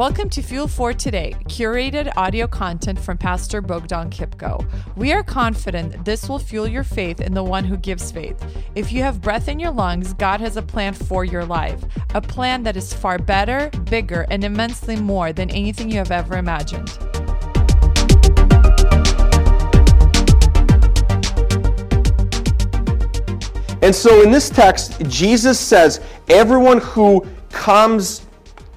Welcome to Fuel for Today, curated audio content from Pastor Bogdan Kipko. We are confident this will fuel your faith in the one who gives faith. If you have breath in your lungs, God has a plan for your life, a plan that is far better, bigger, and immensely more than anything you have ever imagined. And so in this text, Jesus says, Everyone who comes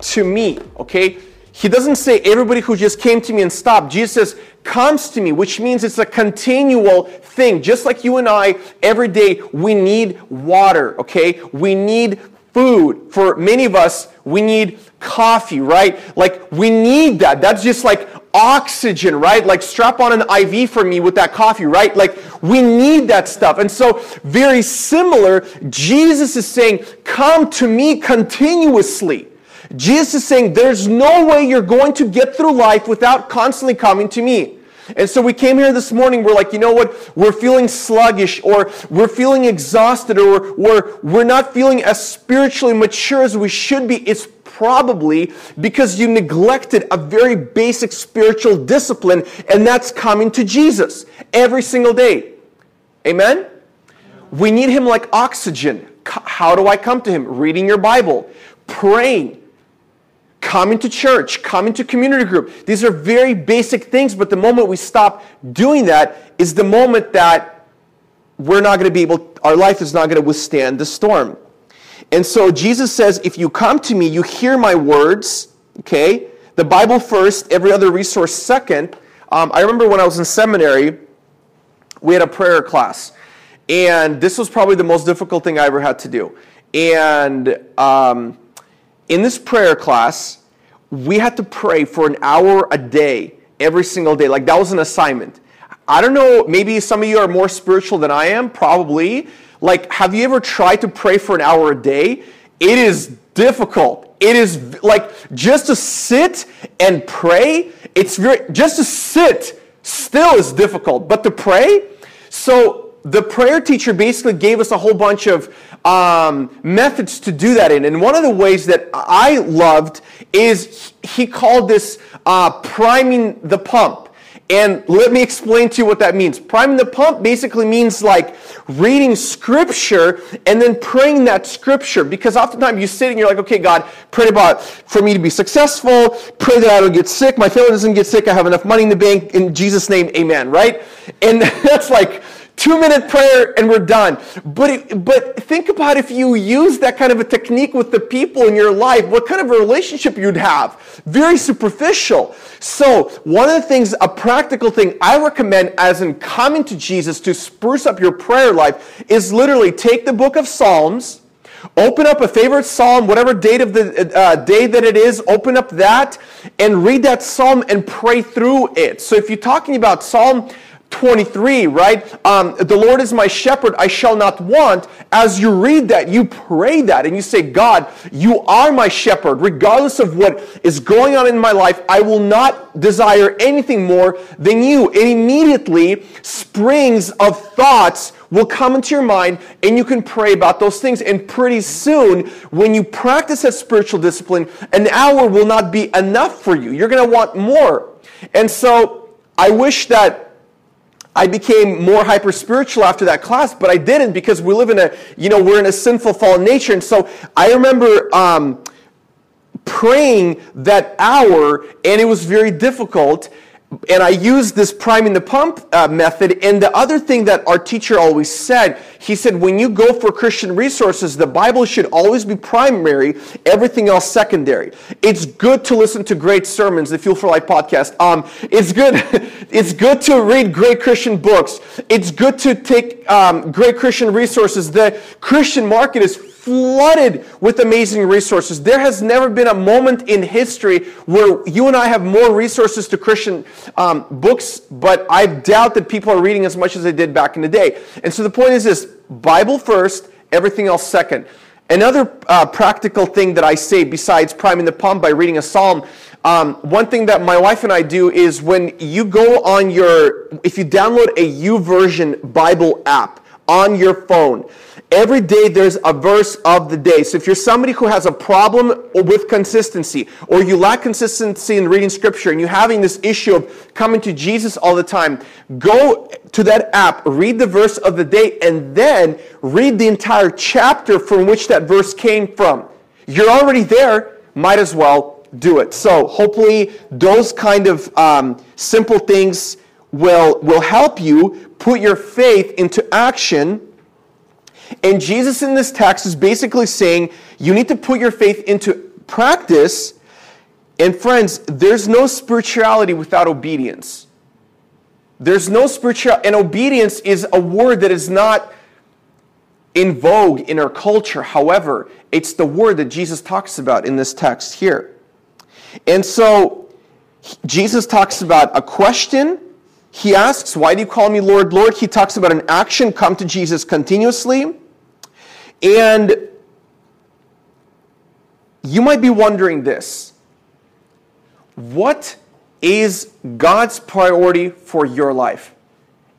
to me, okay? He doesn't say everybody who just came to me and stopped. Jesus comes to me, which means it's a continual thing. Just like you and I, every day we need water, okay? We need food. For many of us, we need coffee, right? Like we need that. That's just like oxygen, right? Like strap on an IV for me with that coffee, right? Like we need that stuff. And so, very similar, Jesus is saying, Come to me continuously. Jesus is saying, There's no way you're going to get through life without constantly coming to me. And so we came here this morning, we're like, you know what? We're feeling sluggish, or we're feeling exhausted, or we're, we're not feeling as spiritually mature as we should be. It's probably because you neglected a very basic spiritual discipline, and that's coming to Jesus every single day. Amen? We need Him like oxygen. How do I come to Him? Reading your Bible, praying, coming to church, coming to community group. These are very basic things, but the moment we stop doing that is the moment that we're not going to be able, our life is not going to withstand the storm. And so Jesus says, if you come to me, you hear my words, okay? The Bible first, every other resource second. Um, I remember when I was in seminary, we had a prayer class. And this was probably the most difficult thing I ever had to do. And um, in this prayer class, we had to pray for an hour a day, every single day. Like that was an assignment. I don't know, maybe some of you are more spiritual than I am, probably. Like, have you ever tried to pray for an hour a day? It is difficult. It is like just to sit and pray, it's very, just to sit still is difficult, but to pray, so the prayer teacher basically gave us a whole bunch of um, methods to do that in. And one of the ways that I loved is he called this uh, priming the pump. And let me explain to you what that means. Priming the pump basically means like reading scripture and then praying that scripture. Because oftentimes you sit and you're like, okay, God, pray about for me to be successful, pray that I don't get sick, my family doesn't get sick, I have enough money in the bank, in Jesus' name, amen, right? And that's like, two minute prayer and we're done. But, it, but think about if you use that kind of a technique with the people in your life, what kind of a relationship you'd have. Very superficial. So, one of the things, a practical thing I recommend as in coming to Jesus to spruce up your prayer life is literally take the book of Psalms. Open up a favorite psalm, whatever date of the uh, day that it is, open up that and read that psalm and pray through it. So if you're talking about Psalm 23, right? Um, the Lord is my shepherd, I shall not want. As you read that, you pray that and you say, God, you are my shepherd. Regardless of what is going on in my life, I will not desire anything more than you. And immediately, springs of thoughts will come into your mind and you can pray about those things. And pretty soon, when you practice that spiritual discipline, an hour will not be enough for you. You're going to want more. And so, I wish that I became more hyper spiritual after that class, but I didn't because we live in a, you know, we're in a sinful fallen nature. And so I remember um, praying that hour, and it was very difficult and I used this priming the pump uh, method. And the other thing that our teacher always said, he said, when you go for Christian resources, the Bible should always be primary, everything else secondary. It's good to listen to great sermons, the Fuel for Life podcast. Um, it's good. it's good to read great Christian books. It's good to take um, great Christian resources. The Christian market is flooded with amazing resources. There has never been a moment in history where you and I have more resources to Christian um, books, but I doubt that people are reading as much as they did back in the day. And so the point is this Bible first, everything else second. Another uh, practical thing that I say, besides priming the pump by reading a psalm, um, one thing that my wife and I do is when you go on your, if you download a YouVersion Bible app on your phone, every day there's a verse of the day. So if you're somebody who has a problem with consistency, or you lack consistency in reading scripture, and you're having this issue of coming to Jesus all the time, go to that app, read the verse of the day, and then read the entire chapter from which that verse came from. You're already there, might as well do it. So hopefully those kind of um, simple things will, will help you put your faith into action and Jesus in this text is basically saying you need to put your faith into practice. And friends, there's no spirituality without obedience. There's no spiritual, and obedience is a word that is not in vogue in our culture. However, it's the word that Jesus talks about in this text here. And so, Jesus talks about a question. He asks, Why do you call me Lord, Lord? He talks about an action, come to Jesus continuously. And you might be wondering this what is God's priority for your life?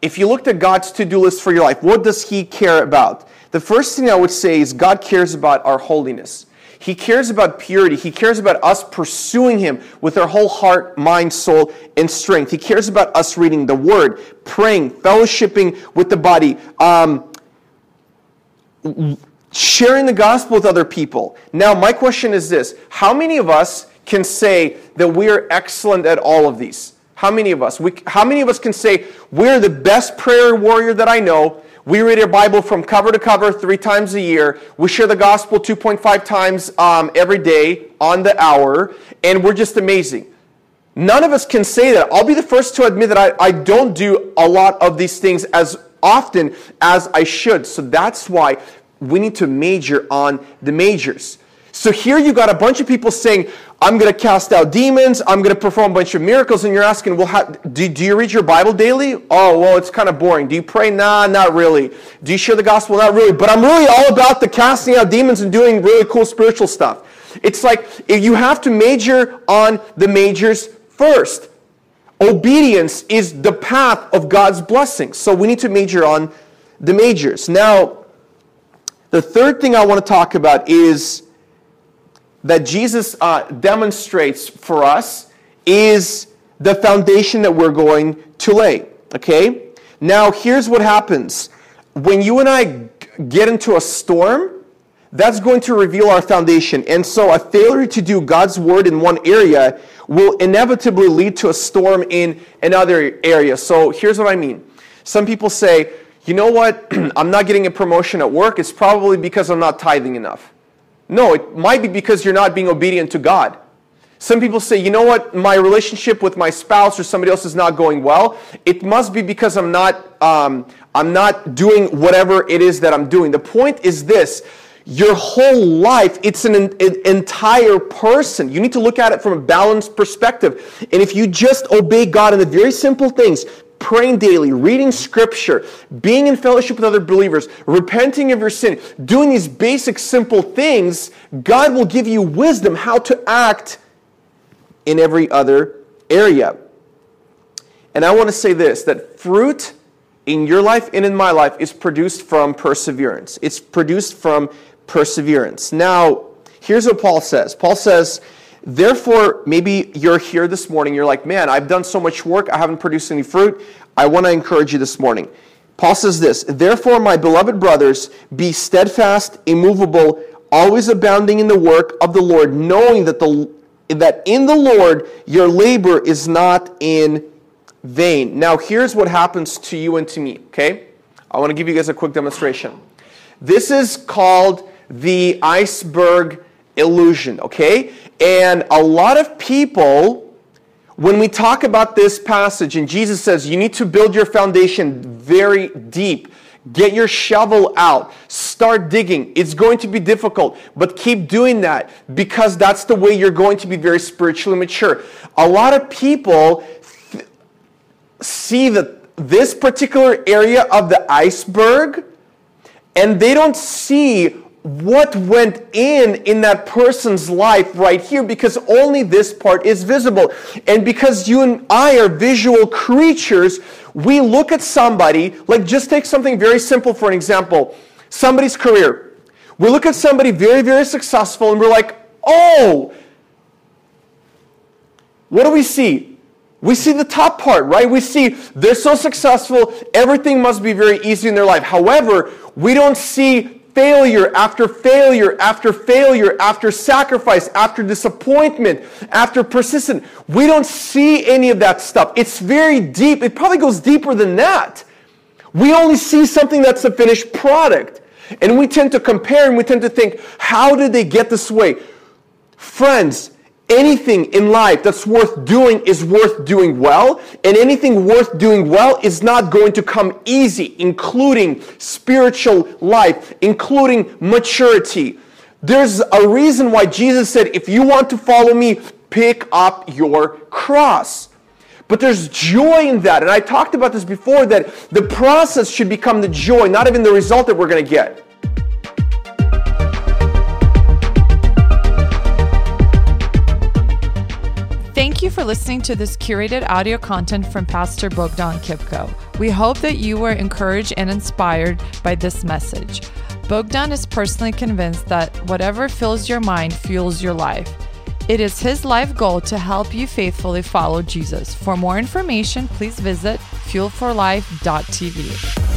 If you looked at God's to do list for your life, what does He care about? The first thing I would say is God cares about our holiness. He cares about purity. He cares about us pursuing Him with our whole heart, mind, soul, and strength. He cares about us reading the Word, praying, fellowshipping with the body, um, sharing the gospel with other people. Now, my question is this How many of us can say that we are excellent at all of these? How many of us? We, how many of us can say we're the best prayer warrior that I know? We read our Bible from cover to cover three times a year. We share the gospel 2.5 times um, every day on the hour, and we're just amazing. None of us can say that. I'll be the first to admit that I, I don't do a lot of these things as often as I should. So that's why we need to major on the majors. So here you got a bunch of people saying, I'm going to cast out demons, I'm going to perform a bunch of miracles, and you're asking, well, how, do, do you read your Bible daily? Oh, well, it's kind of boring. Do you pray? Nah, not really. Do you share the gospel? Not really. But I'm really all about the casting out demons and doing really cool spiritual stuff. It's like you have to major on the majors first. Obedience is the path of God's blessing. So we need to major on the majors. Now, the third thing I want to talk about is that Jesus uh, demonstrates for us is the foundation that we're going to lay. Okay? Now, here's what happens. When you and I get into a storm, that's going to reveal our foundation. And so, a failure to do God's word in one area will inevitably lead to a storm in another area. So, here's what I mean. Some people say, you know what, I'm not getting a promotion at work, it's probably because I'm not tithing enough. No, it might be because you're not being obedient to God. Some people say, you know what, my relationship with my spouse or somebody else is not going well. It must be because I'm not, um, I'm not doing whatever it is that I'm doing. The point is this your whole life, it's an, an, entire person. You need to look at it from a balanced perspective. And if you just obey God in the very simple things, praying daily, reading scripture, being in fellowship with other believers, repenting of your sin, doing these basic simple things, God will give you wisdom how to act in every other area. And I want to say this that fruit in your life and in my life is produced from perseverance. It's produced from perseverance. Now, here's what Paul says Paul says, Therefore, maybe you're here this morning, you're like, man, I've done so much work, I haven't produced any fruit. I want to encourage you this morning. Paul says this Therefore, my beloved brothers, be steadfast, immovable, always abounding in the work of the Lord, knowing that, the, that in the Lord your labor is not in vain. Now, here's what happens to you and to me, okay? I want to give you guys a quick demonstration. This is called the iceberg illusion, okay? And a lot of people, when we talk about this passage, and Jesus says you need to build your foundation very deep, get your shovel out, start digging. It's going to be difficult, but keep doing that because that's the way you're going to be very spiritually mature. A lot of people th- see that this particular area of the iceberg and they don't see what went in in that person's life right here because only this part is visible. And because you and I are visual creatures, we look at somebody, like just take something very simple for an example. somebody's career. We look at somebody very, very successful and we're like, oh, what do we see? We see the top part, right? We see they're so successful, everything must be very easy in their life. However, we don't see failure after failure after failure after sacrifice after disappointment after persistence. We don't see any of that stuff. It's very deep. It probably goes deeper than that. We only see something that's the finished product. And we tend to compare and we tend to think, how did they get this way? Friends, anything in life that's worth doing is worth doing well, and anything worth doing well is not going to come easy, including spiritual life, including maturity. There's a reason why Jesus said, if you want to follow me, pick up your cross. But there's joy in that. And I talked about this before that the process should become the joy, not even the result that we're going to get. Listening to this curated audio content from Pastor Bogdan Kipko. We hope that you were encouraged and inspired by this message. Bogdan is personally convinced that whatever fills your mind fuels your life. It is his life goal to help you faithfully follow Jesus. For more information, please visit fuelforlife.tv.